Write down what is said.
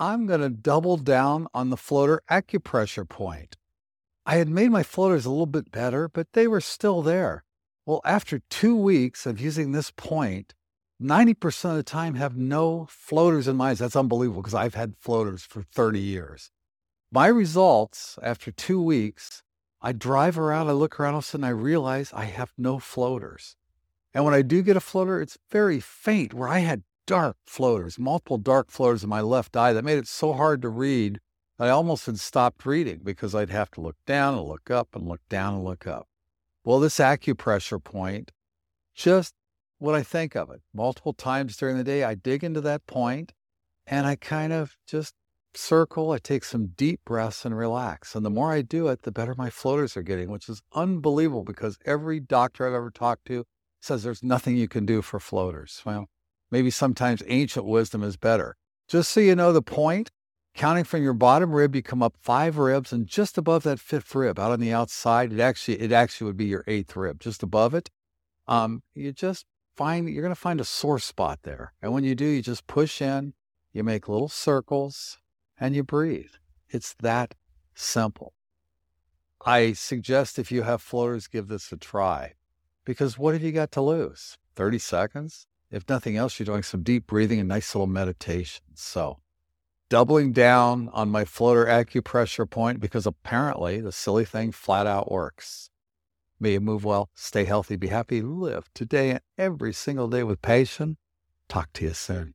I'm going to double down on the floater acupressure point. I had made my floaters a little bit better, but they were still there. Well, after two weeks of using this point, 90% of the time have no floaters in my eyes. That's unbelievable because I've had floaters for 30 years. My results after two weeks, I drive around, I look around, all of a sudden I realize I have no floaters. And when I do get a floater, it's very faint, where I had dark floaters, multiple dark floaters in my left eye that made it so hard to read that I almost had stopped reading because I'd have to look down and look up and look down and look up. Well, this acupressure point, just what I think of it, multiple times during the day, I dig into that point and I kind of just circle. I take some deep breaths and relax. And the more I do it, the better my floaters are getting, which is unbelievable because every doctor I've ever talked to says there's nothing you can do for floaters. Well, maybe sometimes ancient wisdom is better. Just so you know the point, counting from your bottom rib, you come up five ribs, and just above that fifth rib, out on the outside, it actually it actually would be your eighth rib. Just above it, um, you just find you're going to find a sore spot there, and when you do, you just push in, you make little circles, and you breathe. It's that simple. I suggest if you have floaters, give this a try because what have you got to lose? 30 seconds? If nothing else, you're doing some deep breathing and nice little meditation. So, doubling down on my floater acupressure point because apparently the silly thing flat out works. May you move well, stay healthy, be happy, live today and every single day with passion. Talk to you soon.